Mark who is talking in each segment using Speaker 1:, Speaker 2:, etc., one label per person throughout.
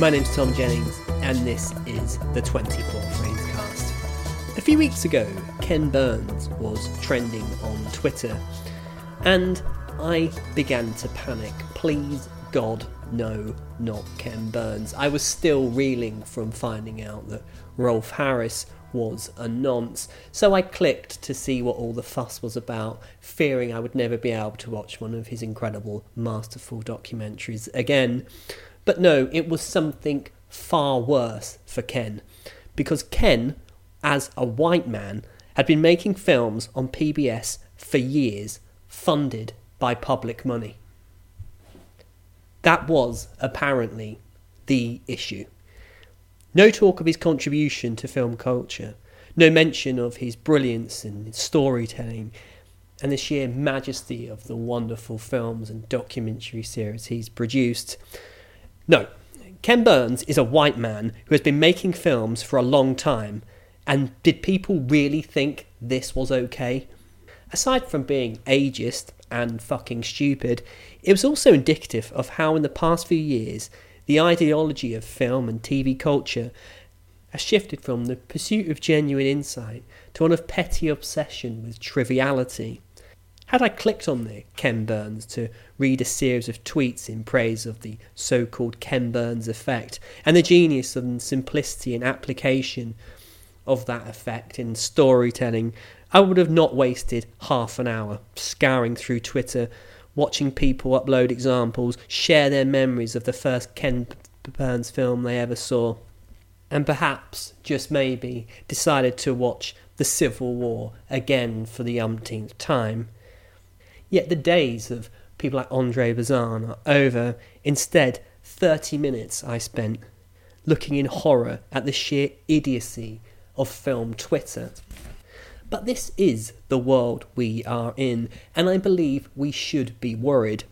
Speaker 1: My name's Tom Jennings, and this is the 24 Frames Cast. A few weeks ago, Ken Burns was trending on Twitter, and I began to panic. Please, God, no, not Ken Burns. I was still reeling from finding out that Rolf Harris was a nonce, so I clicked to see what all the fuss was about, fearing I would never be able to watch one of his incredible, masterful documentaries again. But no, it was something far worse for Ken, because Ken, as a white man, had been making films on PBS for years, funded by public money. That was apparently the issue. No talk of his contribution to film culture, no mention of his brilliance in storytelling and the sheer majesty of the wonderful films and documentary series he's produced. No, Ken Burns is a white man who has been making films for a long time, and did people really think this was okay? Aside from being ageist and fucking stupid, it was also indicative of how, in the past few years, the ideology of film and TV culture has shifted from the pursuit of genuine insight to one of petty obsession with triviality. Had I clicked on the Ken Burns to read a series of tweets in praise of the so called Ken Burns effect and the genius and simplicity and application of that effect in storytelling, I would have not wasted half an hour scouring through Twitter, watching people upload examples, share their memories of the first Ken Burns film they ever saw, and perhaps, just maybe, decided to watch The Civil War again for the umpteenth time. Yet the days of people like Andre Bazin are over. Instead, 30 minutes I spent looking in horror at the sheer idiocy of film Twitter. But this is the world we are in, and I believe we should be worried.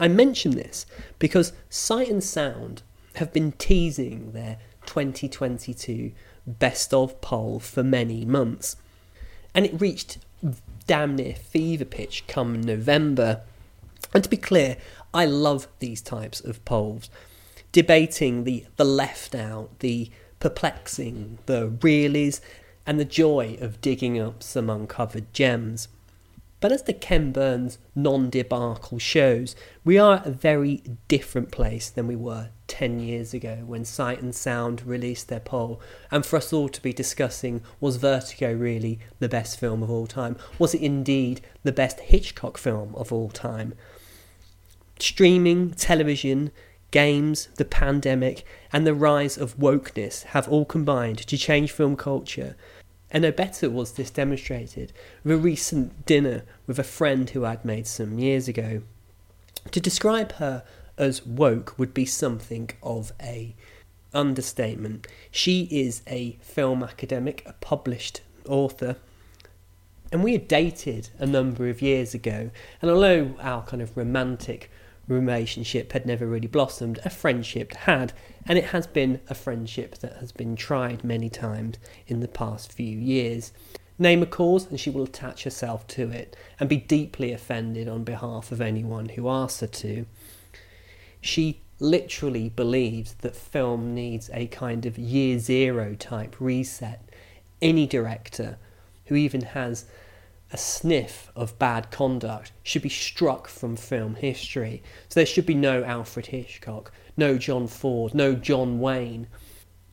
Speaker 1: I mention this because Sight and Sound have been teasing their 2022 best of poll for many months, and it reached damn near fever pitch come November. And to be clear, I love these types of polls, debating the, the left out, the perplexing, the realies, and the joy of digging up some uncovered gems. But as the Ken Burns non debacle shows, we are at a very different place than we were 10 years ago when Sight and Sound released their poll, and for us all to be discussing was Vertigo really the best film of all time? Was it indeed the best Hitchcock film of all time? Streaming, television, games, the pandemic, and the rise of wokeness have all combined to change film culture. And no better was this demonstrated with a recent dinner with a friend who I'd made some years ago. To describe her as woke would be something of a understatement. She is a film academic, a published author, and we had dated a number of years ago. And although our kind of romantic relationship had never really blossomed, a friendship had, and it has been a friendship that has been tried many times in the past few years. Name a cause, and she will attach herself to it and be deeply offended on behalf of anyone who asks her to. She literally believes that film needs a kind of year zero type reset. Any director who even has a sniff of bad conduct should be struck from film history. So there should be no Alfred Hitchcock, no John Ford, no John Wayne,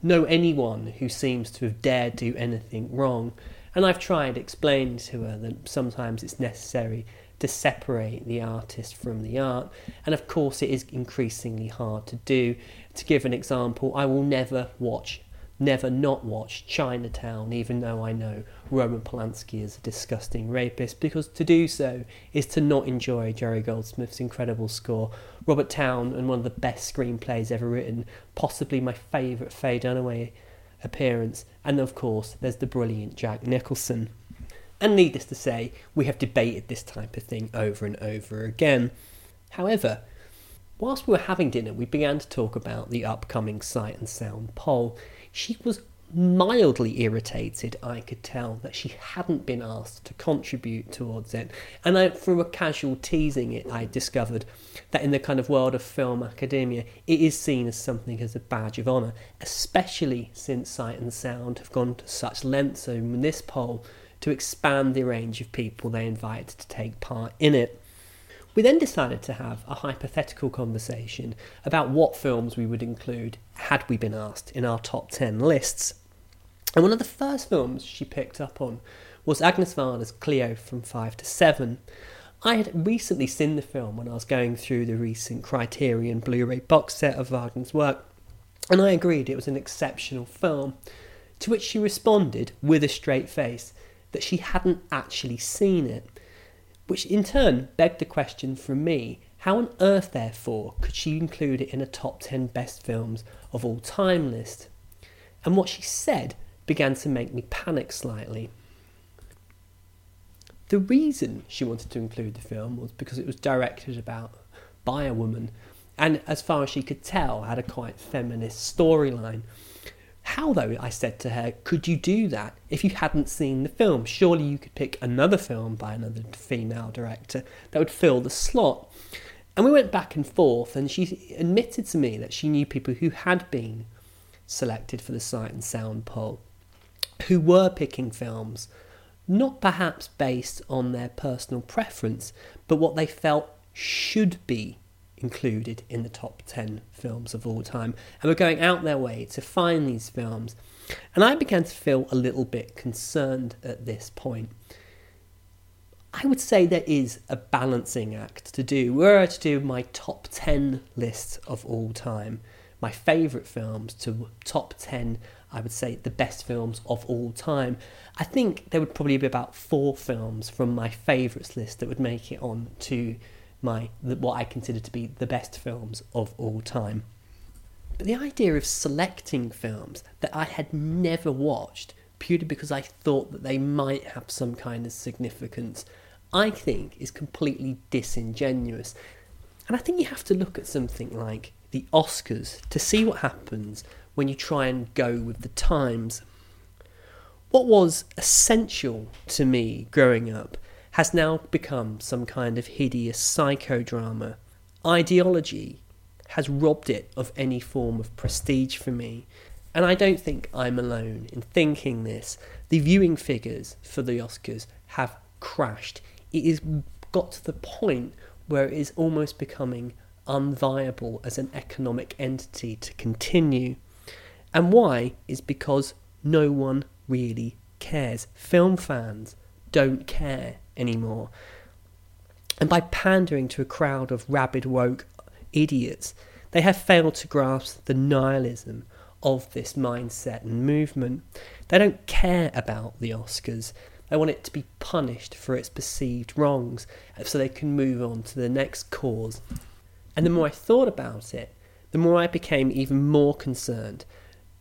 Speaker 1: no anyone who seems to have dared do anything wrong. And I've tried explaining to her that sometimes it's necessary to separate the artist from the art, and of course, it is increasingly hard to do. To give an example, I will never watch never not watch Chinatown, even though I know Roman Polanski is a disgusting rapist, because to do so is to not enjoy Jerry Goldsmith's incredible score, Robert Towne, and one of the best screenplays ever written, possibly my favourite Faye Dunaway appearance, and of course, there's the brilliant Jack Nicholson. And needless to say, we have debated this type of thing over and over again. However, whilst we were having dinner, we began to talk about the upcoming Sight and Sound poll, she was mildly irritated, I could tell that she hadn't been asked to contribute towards it. And I, through a casual teasing, it I discovered that in the kind of world of film academia, it is seen as something as a badge of honour, especially since Sight and Sound have gone to such lengths in this poll to expand the range of people they invited to take part in it. We then decided to have a hypothetical conversation about what films we would include had we been asked in our top 10 lists. And one of the first films she picked up on was Agnes Varda's Cleo from 5 to 7. I had recently seen the film when I was going through the recent Criterion Blu ray box set of Varda's work, and I agreed it was an exceptional film. To which she responded with a straight face that she hadn't actually seen it, which in turn begged the question from me how on earth, therefore, could she include it in a top 10 best films of all time list? And what she said began to make me panic slightly. The reason she wanted to include the film was because it was directed about by a woman and as far as she could tell had a quite feminist storyline how, though, I said to her, could you do that if you hadn't seen the film? Surely you could pick another film by another female director that would fill the slot. And we went back and forth, and she admitted to me that she knew people who had been selected for the Sight and Sound poll, who were picking films, not perhaps based on their personal preference, but what they felt should be included in the top 10 films of all time and were going out their way to find these films. And I began to feel a little bit concerned at this point. I would say there is a balancing act to do. Were I to do my top 10 list of all time, my favourite films to top 10, I would say the best films of all time, I think there would probably be about four films from my favourites list that would make it on to my what I consider to be the best films of all time. But the idea of selecting films that I had never watched purely because I thought that they might have some kind of significance, I think is completely disingenuous. And I think you have to look at something like the Oscars to see what happens when you try and go with the times. What was essential to me growing up has now become some kind of hideous psychodrama. Ideology has robbed it of any form of prestige for me. And I don't think I'm alone in thinking this. The viewing figures for the Oscars have crashed. It has got to the point where it is almost becoming unviable as an economic entity to continue. And why is because no one really cares. Film fans don't care anymore. And by pandering to a crowd of rabid woke idiots, they have failed to grasp the nihilism of this mindset and movement. They don't care about the Oscars. They want it to be punished for its perceived wrongs so they can move on to the next cause. And the more I thought about it, the more I became even more concerned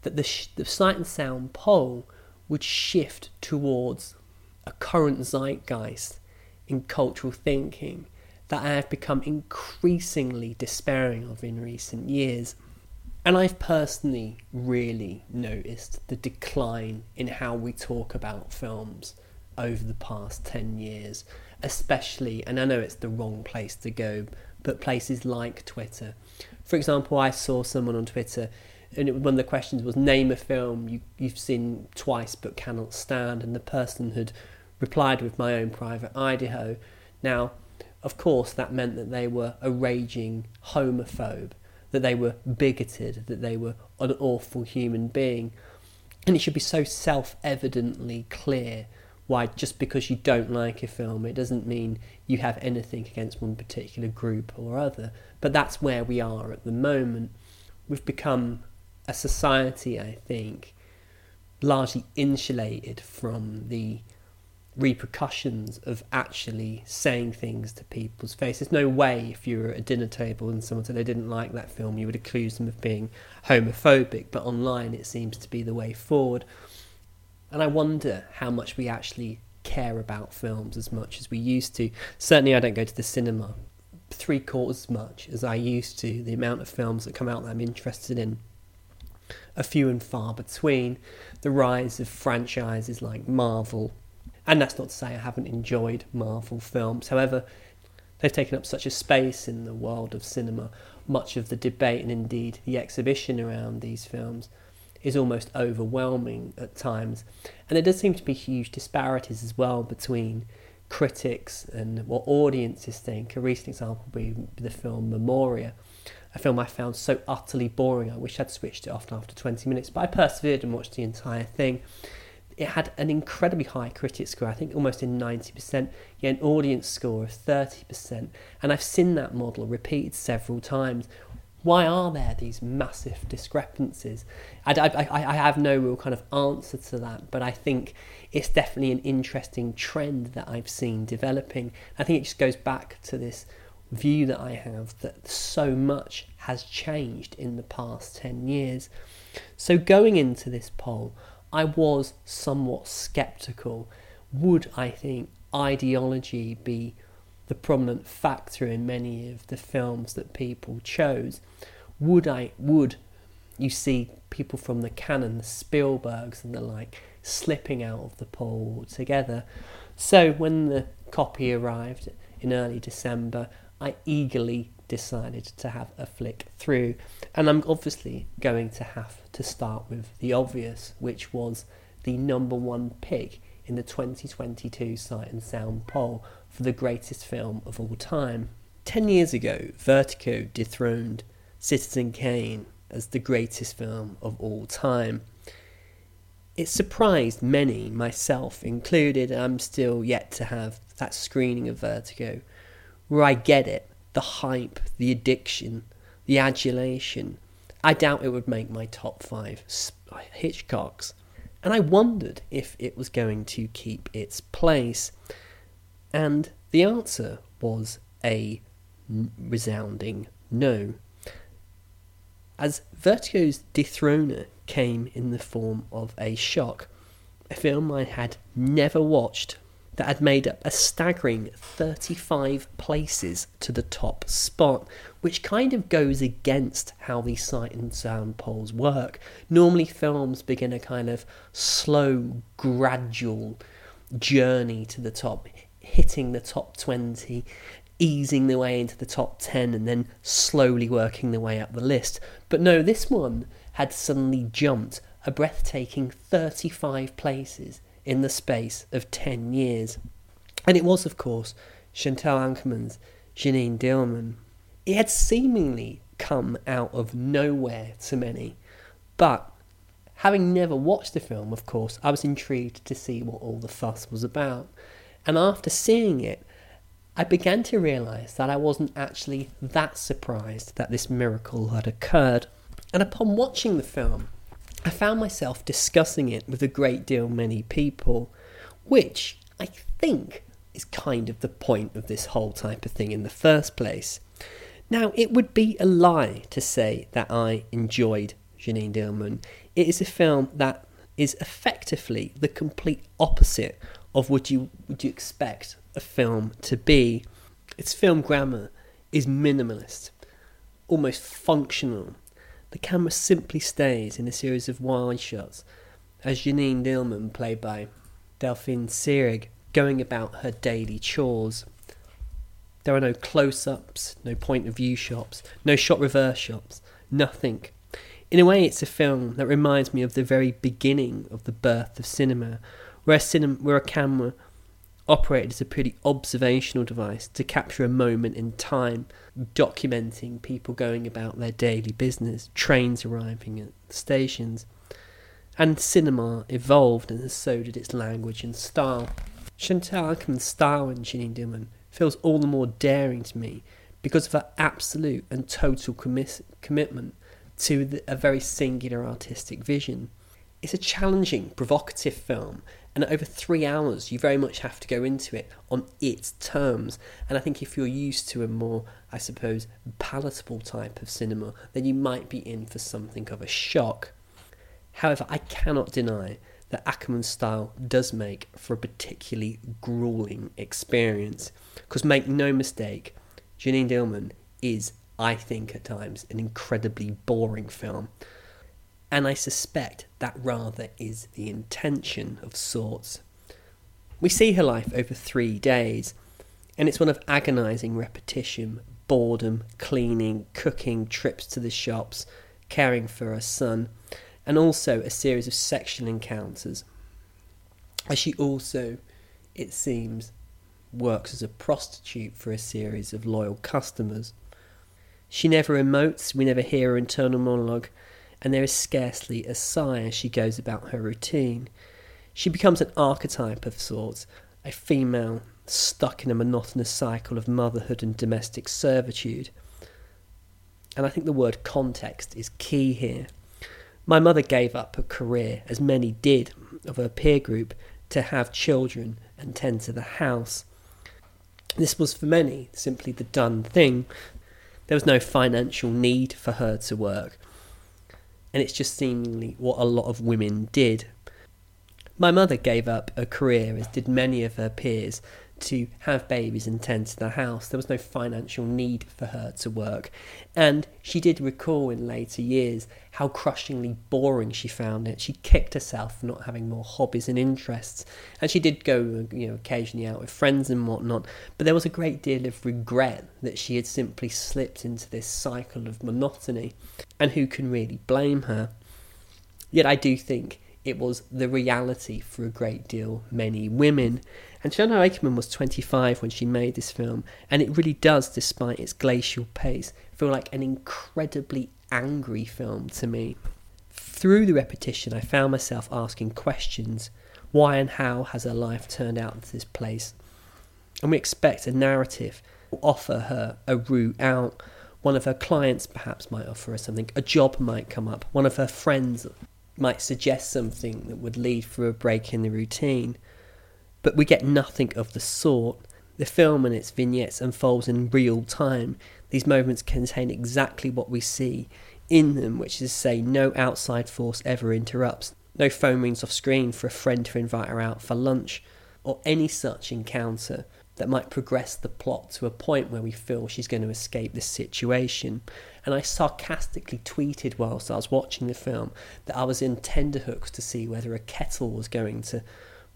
Speaker 1: that the, sh- the Sight and Sound poll would shift towards a current zeitgeist in cultural thinking that I have become increasingly despairing of in recent years. And I've personally really noticed the decline in how we talk about films over the past 10 years, especially, and I know it's the wrong place to go, but places like Twitter. For example, I saw someone on Twitter, and it, one of the questions was name a film you, you've seen twice but cannot stand, and the person had replied with my own private Idaho. Now, of course, that meant that they were a raging homophobe, that they were bigoted, that they were an awful human being. And it should be so self evidently clear why just because you don't like a film, it doesn't mean you have anything against one particular group or other. But that's where we are at the moment. We've become a society, I think, largely insulated from the repercussions of actually saying things to people's face. There's no way if you were at a dinner table and someone said they didn't like that film, you would accuse them of being homophobic. But online, it seems to be the way forward. And I wonder how much we actually care about films as much as we used to. Certainly, I don't go to the cinema three quarters as much as I used to. The amount of films that come out that I'm interested in. Are few and far between. The rise of franchises like Marvel, and that's not to say I haven't enjoyed Marvel films. However, they've taken up such a space in the world of cinema. Much of the debate and indeed the exhibition around these films is almost overwhelming at times. And there does seem to be huge disparities as well between critics and what audiences think. A recent example would be the film Memoria, a film I found so utterly boring I wish I'd switched it off after 20 minutes, but I persevered and watched the entire thing. It had an incredibly high critic score, I think almost in 90%, yet an audience score of 30%. And I've seen that model repeated several times. Why are there these massive discrepancies? I, I, I have no real kind of answer to that, but I think it's definitely an interesting trend that I've seen developing. I think it just goes back to this view that I have that so much has changed in the past 10 years. So, going into this poll, I was somewhat skeptical. Would I think ideology be the prominent factor in many of the films that people chose? Would I would you see people from the canon, the Spielbergs and the like, slipping out of the poll altogether? So when the copy arrived in early December, I eagerly decided to have a flick through. And I'm obviously going to have to start with the obvious, which was the number one pick in the 2022 Sight and Sound poll for the greatest film of all time. Ten years ago, Vertigo dethroned Citizen Kane as the greatest film of all time. It surprised many, myself included. I'm still yet to have that screening of Vertigo where I get it the hype, the addiction, the adulation. I doubt it would make my top five uh, Hitchcocks. And I wondered if it was going to keep its place. And the answer was a resounding no. As Vertigo's dethroner came in the form of a shock, a film I had never watched that had made up a staggering 35 places to the top spot, which kind of goes against how these sight and sound polls work. Normally, films begin a kind of slow, gradual journey to the top, hitting the top 20, easing the way into the top 10, and then slowly working their way up the list. But no, this one had suddenly jumped a breathtaking 35 places in the space of 10 years. And it was, of course, Chantal Akerman's Jeanine Dielman. It had seemingly come out of nowhere to many, but having never watched the film, of course, I was intrigued to see what all the fuss was about. And after seeing it, I began to realise that I wasn't actually that surprised that this miracle had occurred. And upon watching the film, I found myself discussing it with a great deal many people, which I think is kind of the point of this whole type of thing in the first place. Now, it would be a lie to say that I enjoyed Jeanine Dielman. It is a film that is effectively the complete opposite of what you would you expect a film to be. Its film grammar is minimalist, almost functional, the camera simply stays in a series of wide shots as Janine Dielman, played by Delphine Seyrig, going about her daily chores. There are no close ups, no point of view shots, no shot reverse shots, nothing. In a way, it's a film that reminds me of the very beginning of the birth of cinema, where a, cinema, where a camera operated as a pretty observational device to capture a moment in time, documenting people going about their daily business, trains arriving at stations. And cinema evolved, and so did its language and style. Chantal Akerman's style in Dielman feels all the more daring to me because of her absolute and total commis- commitment to the, a very singular artistic vision. It's a challenging, provocative film and over three hours, you very much have to go into it on its terms. And I think if you're used to a more, I suppose, palatable type of cinema, then you might be in for something of a shock. However, I cannot deny that Akerman's style does make for a particularly grueling experience. Because make no mistake, Jeanine Dielman is, I think, at times, an incredibly boring film. And I suspect that rather is the intention of sorts. We see her life over three days, and it's one of agonising repetition, boredom, cleaning, cooking, trips to the shops, caring for her son, and also a series of sexual encounters. As she also, it seems, works as a prostitute for a series of loyal customers. She never emotes, we never hear her internal monologue, and there is scarcely a sigh as she goes about her routine. She becomes an archetype of sorts, a female stuck in a monotonous cycle of motherhood and domestic servitude. And I think the word context is key here. My mother gave up a career, as many did of her peer group, to have children and tend to the house. This was for many simply the done thing. There was no financial need for her to work. And it's just seemingly what a lot of women did. My mother gave up a career, as did many of her peers, to have babies and tend to the house. There was no financial need for her to work. And she did recall in later years how crushingly boring she found it. She kicked herself for not having more hobbies and interests. And she did go, you know, occasionally out with friends and whatnot. But there was a great deal of regret that she had simply slipped into this cycle of monotony. And who can really blame her? Yet I do think it was the reality for a great deal many women. And Chantal Akerman was 25 when she made this film, and it really does, despite its glacial pace, feel like an incredibly angry film to me. Through the repetition, I found myself asking questions why and how has her life turned out to this place? And we expect a narrative will offer her a route out. One of her clients perhaps might offer her something, a job might come up, one of her friends might suggest something that would lead for a break in the routine. But we get nothing of the sort. The film and its vignettes unfolds in real time. These moments contain exactly what we see in them, which is to say, no outside force ever interrupts. No phone rings off screen for a friend to invite her out for lunch, or any such encounter that might progress the plot to a point where we feel she's going to escape this situation. And I sarcastically tweeted whilst I was watching the film that I was in tenterhooks to see whether a kettle was going to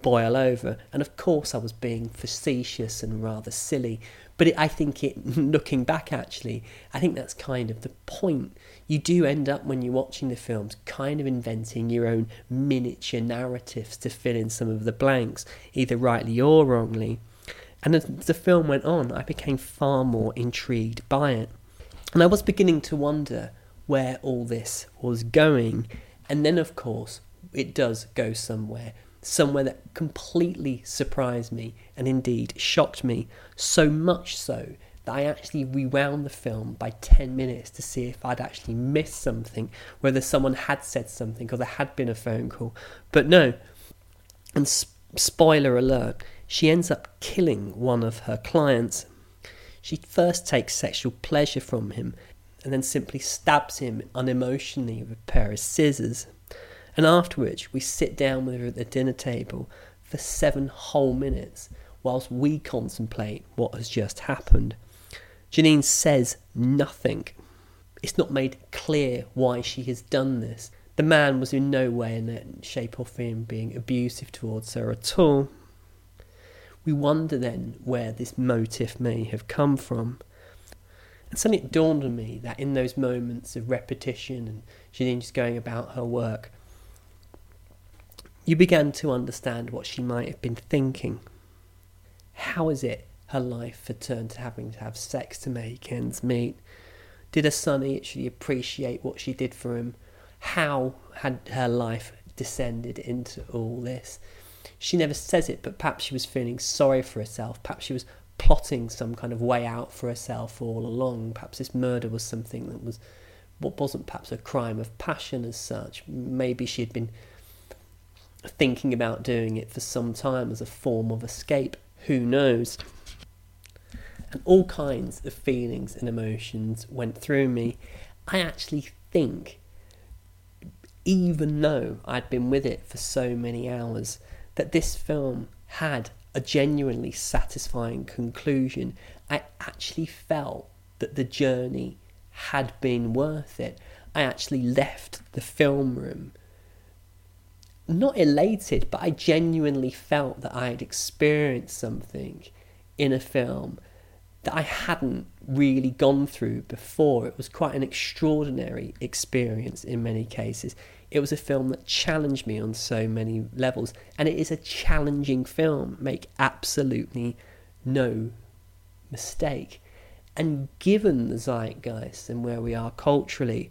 Speaker 1: boil over. And of course, I was being facetious and rather silly. But it, I think it, looking back actually, I think that's kind of the point. You do end up, when you're watching the films, kind of inventing your own miniature narratives to fill in some of the blanks, either rightly or wrongly. And as the film went on, I became far more intrigued by it. And I was beginning to wonder where all this was going. And then, of course, it does go somewhere. Somewhere that completely surprised me and indeed shocked me, so much so that I actually rewound the film by 10 minutes to see if I'd actually missed something, whether someone had said something or there had been a phone call. But no. And spoiler alert, she ends up killing one of her clients. She first takes sexual pleasure from him and then simply stabs him unemotionally with a pair of scissors. And after which, we sit down with her at the dinner table for seven whole minutes whilst we contemplate what has just happened. Janine says nothing. It's not made clear why she has done this. The man was in no way in shape or form being abusive towards her at all. We wonder then where this motive may have come from. And suddenly it dawned on me that in those moments of repetition and Janine just going about her work, you began to understand what she might have been thinking. How is it her life had turned to having to have sex to make ends meet? Did her son actually appreciate what she did for him? How had her life descended into all this? She never says it, but perhaps she was feeling sorry for herself. Perhaps she was plotting some kind of way out for herself all along. Perhaps this murder was something that was what wasn't perhaps a crime of passion as such. Maybe she had been thinking about doing it for some time as a form of escape. Who knows? And all kinds of feelings and emotions went through me. I actually think, even though I'd been with it for so many hours, that this film had a genuinely satisfying conclusion. I actually felt that the journey had been worth it. I actually left the film room not elated, but I genuinely felt that I had experienced something in a film that I hadn't really gone through before. It was quite an extraordinary experience in many cases. It was a film that challenged me on so many levels, and it is a challenging film, make absolutely no mistake. And given the zeitgeist and where we are culturally,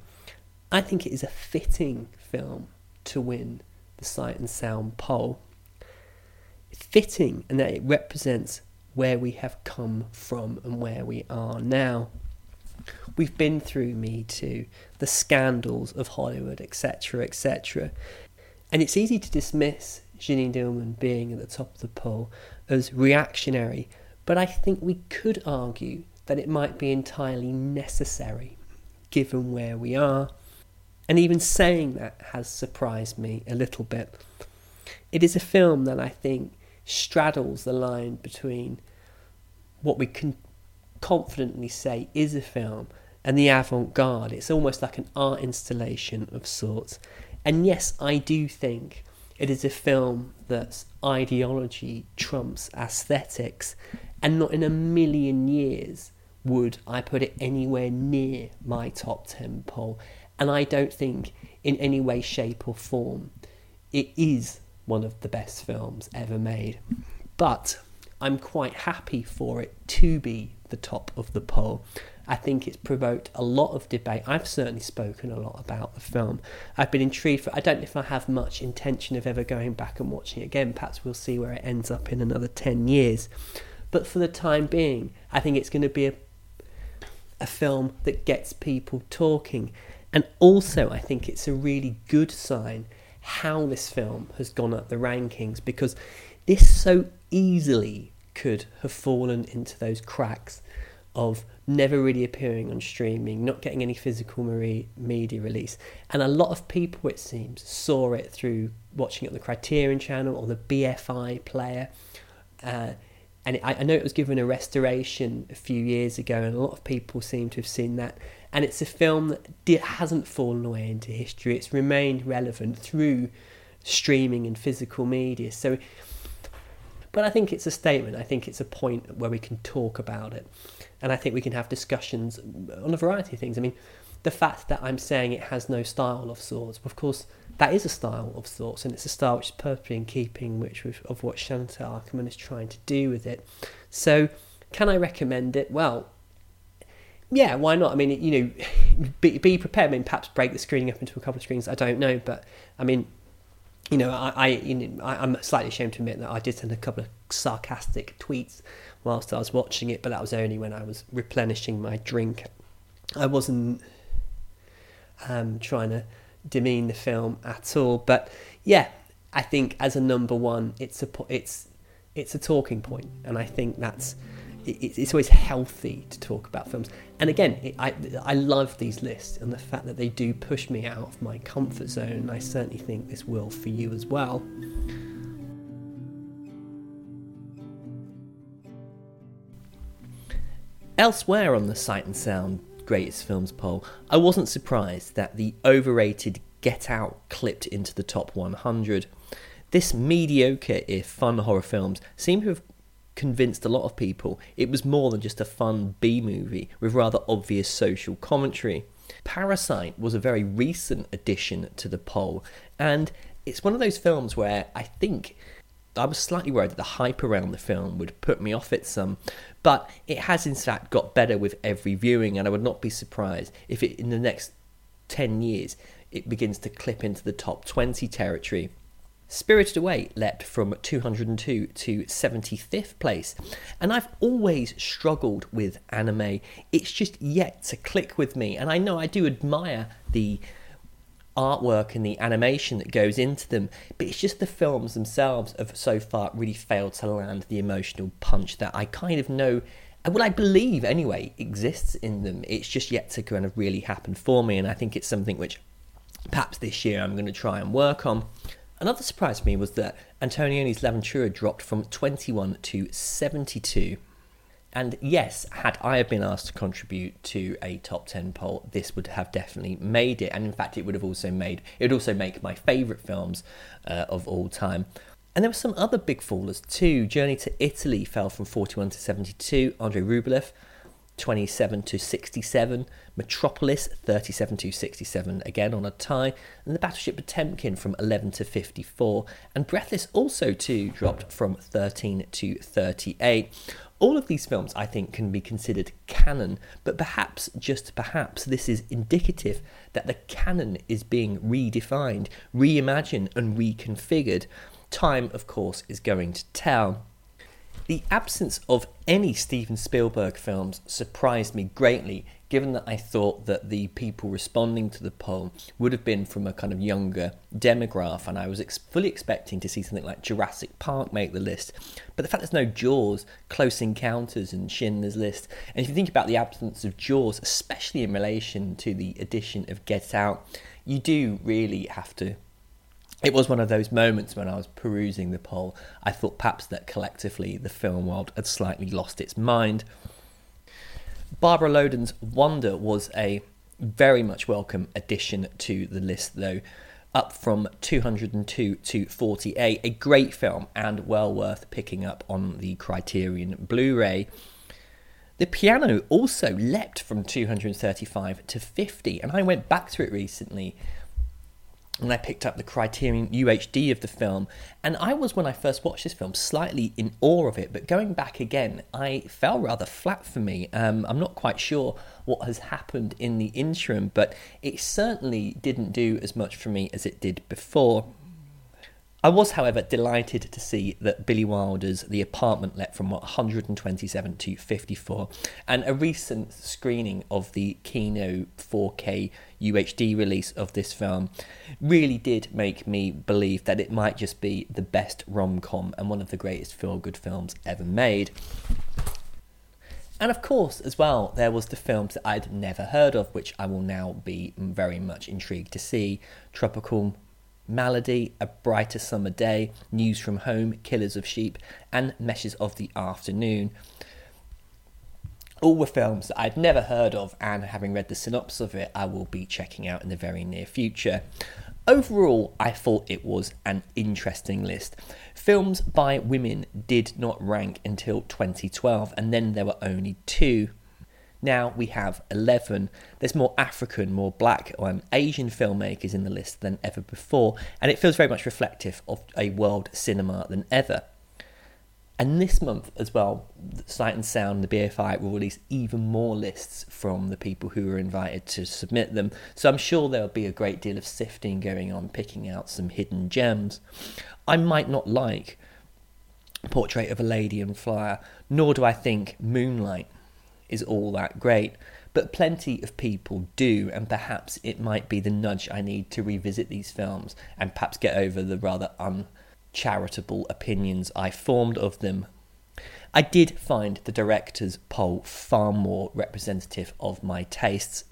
Speaker 1: I think it is a fitting film to win the Sight and Sound poll. Fitting in that it represents where we have come from and where we are now. We've been through Me Too, the scandals of Hollywood, etc., etc. And it's easy to dismiss Jeanine Dielman being at the top of the poll as reactionary, but I think we could argue that it might be entirely necessary given where we are. And even saying that has surprised me a little bit. It is a film that I think straddles the line between what we can confidently say is a film and the avant garde. It's almost like an art installation of sorts. And yes, I do think it is a film that's ideology trumps aesthetics, and not in a million years would I put it anywhere near my top 10 poll. And I don't think, in any way, shape, or form, it is one of the best films ever made. But I'm quite happy for it to be the top of the poll. I think it's provoked a lot of debate. I've certainly spoken a lot about the film. I've been intrigued. For, I don't know if I have much intention of ever going back and watching it again. Perhaps we'll see where it ends up in another 10 years. But for the time being, I think it's going to be a, a film that gets people talking. And also, I think it's a really good sign how this film has gone up the rankings because this so easily could have fallen into those cracks of never really appearing on streaming, not getting any physical media release. And a lot of people, it seems, saw it through watching it on the Criterion channel or the BFI player. Uh, and it, I know it was given a restoration a few years ago, and a lot of people seem to have seen that. And it's a film that hasn't fallen away into history, it's remained relevant through streaming and physical media. So but I think it's a statement. I think it's a point where we can talk about it. And I think we can have discussions on a variety of things. I mean, the fact that I'm saying it has no style of sorts, of course, that is a style of sorts, and it's a style which is perfectly in keeping which of what Chantal Akerman is trying to do with it. So, can I recommend it? Well, yeah, why not? I mean, you know, be, be prepared. I mean, perhaps break the screening up into a couple of screens. I don't know, but I mean, you know, I, I, you know, I, am slightly ashamed to admit that I did send a couple of sarcastic tweets whilst I was watching it, but that was only when I was replenishing my drink. I wasn't um, trying to demean the film at all, but yeah, I think as a number one, it's a it's it's a talking point, and I think that's it's always healthy to talk about films. And again, it, I I love these lists and the fact that they do push me out of my comfort zone. I certainly think this will for you as well. Elsewhere on the Sight and Sound Greatest Films poll, I wasn't surprised that the overrated Get Out clipped into the top 100. This mediocre, if fun horror films seem to have convinced a lot of people it was more than just a fun B movie with rather obvious social commentary. Parasite was a very recent addition to the poll, and it's one of those films where I think I was slightly worried that the hype around the film would put me off it some, but it has in fact got better with every viewing, and I would not be surprised if it in the next 10 years it begins to clip into the top 20 territory. Spirited Away leapt from 202 to 75th place. And I've always struggled with anime. It's just yet to click with me. And I know I do admire the artwork and the animation that goes into them, but it's just the films themselves have so far really failed to land the emotional punch that I kind of know well, I believe anyway exists in them. It's just yet to kind of really happen for me, and I think it's something which perhaps this year I'm going to try and work on. Another surprise for me was that Antonioni's L'Avventura dropped from 21 to 72.
Speaker 2: And yes, had I have been asked to contribute to a top 10 poll, this would have definitely made it. And in fact, it would have also made, it would also make my favourite films uh, of all time. And there were some other big fallers too. Journey to Italy fell from 41 to 72. Andrei Rublev, 27 to 67. Metropolis, 37 to 67, again on a tie. And the Battleship Potemkin from 11 to 54. And Breathless also too dropped from 13 to 38. All of these films, I think, can be considered canon, but perhaps, just perhaps, this is indicative that the canon is being redefined, reimagined, and reconfigured. Time, of course, is going to tell. The absence of any Steven Spielberg films surprised me greatly, given that I thought that the people responding to the poll would have been from a kind of younger demographic, and I was ex- fully expecting to see something like Jurassic Park make the list. But the fact there's no Jaws, Close Encounters, and Schindler's List, and if you think about the absence of Jaws, especially in relation to the addition of Get Out, you do really have to it was one of those moments when I was perusing the poll. I thought perhaps that collectively the film world had slightly lost its mind. Barbara Loden's Wanda was a very much welcome addition to the list, though, up from 202 to 48. A great film and well worth picking up on the Criterion Blu ray. The piano also leapt from 235 to 50, and I went back to it recently and I picked up the Criterion UHD of the film. And I was, when I first watched this film, slightly in awe of it. But going back again, I fell rather flat for me. Um, I'm not quite sure what has happened in the interim, but it certainly didn't do as much for me as it did before. I was, however, delighted to see that Billy Wilder's The Apartment let from 127 to 54, and a recent screening of the Kino 4K UHD release of this film really did make me believe that it might just be the best rom com and one of the greatest feel good films ever made. And of course, as well, there was the films that I'd never heard of, which I will now be very much intrigued to see Tropical Malady, A Brighter Summer Day, News from Home, Killers of Sheep, and Meshes of the Afternoon. All were films that I'd never heard of, and having read the synopsis of it, I will be checking out in the very near future. Overall, I thought it was an interesting list. Films by women did not rank until 2012, and then there were only two now we have 11. There's more African, more black, and Asian filmmakers in the list than ever before, and it feels very much reflective of a world cinema than ever. And this month as well, Sight and Sound, the BFI, will release even more lists from the people who were invited to submit them. So I'm sure there'll be a great deal of sifting going on, picking out some hidden gems. I might not like Portrait of a Lady in Fire, nor do I think Moonlight is all that great. But plenty of people do, and perhaps it might be the nudge I need to revisit these films and perhaps get over the rather uncharitable opinions I formed of them. I did find the director's poll far more representative of my tastes,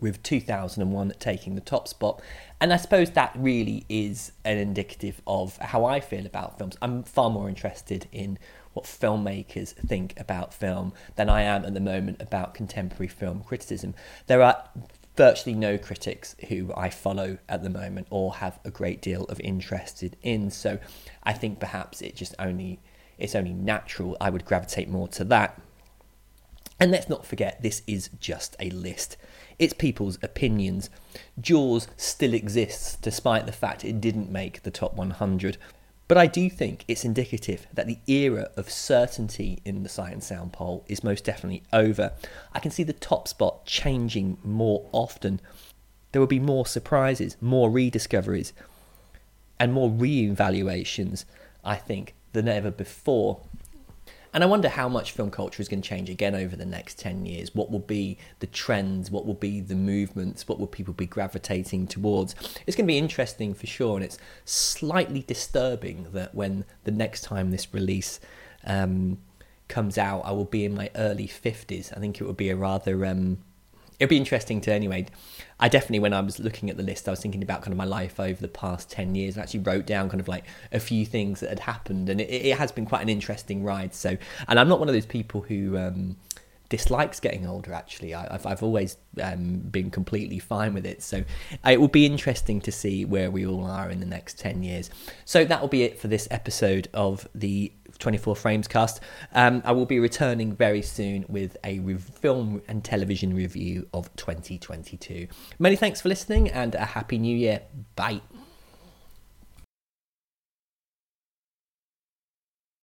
Speaker 2: with 2001 taking the top spot. And I suppose that really is an indicative of how I feel about films. I'm far more interested in what filmmakers think about film than I am at the moment about contemporary film criticism. There are virtually no critics who I follow at the moment or have a great deal of interest in. So I think perhaps it just only it's only natural I would gravitate more to that. And let's not forget this is just a list. It's people's opinions. Jaws still exists despite the fact it didn't make the top 100. But I do think it's indicative that the era of certainty in the Sight and Sound poll is most definitely over. I can see the top spot changing more often. There will be more surprises, more rediscoveries, and more re-evaluations, I think, than ever before and I wonder how much film culture is going to change again over the next 10 years. What will be the trends? What will be the movements? What will people be gravitating towards? It's going to be interesting for sure. And it's slightly disturbing that when the next time this release um, comes out, I will be in my early 50s. I think it would be a rather. Um, it'd be interesting to anyway. I definitely, when I was looking at the list, I was thinking about kind of my life over the past 10 years. I actually wrote down kind of like a few things that had happened, and it, it has been quite an interesting ride. So, and I'm not one of those people who, um, dislikes getting older actually I, have I've always um, been completely fine with it so it will be interesting to see where we all are in the next 10 years so that will be it for this episode of the 24 Frames cast. Um, I will be returning very soon with a re- film and television review of 2022. Many thanks for listening and a happy new year. Bye.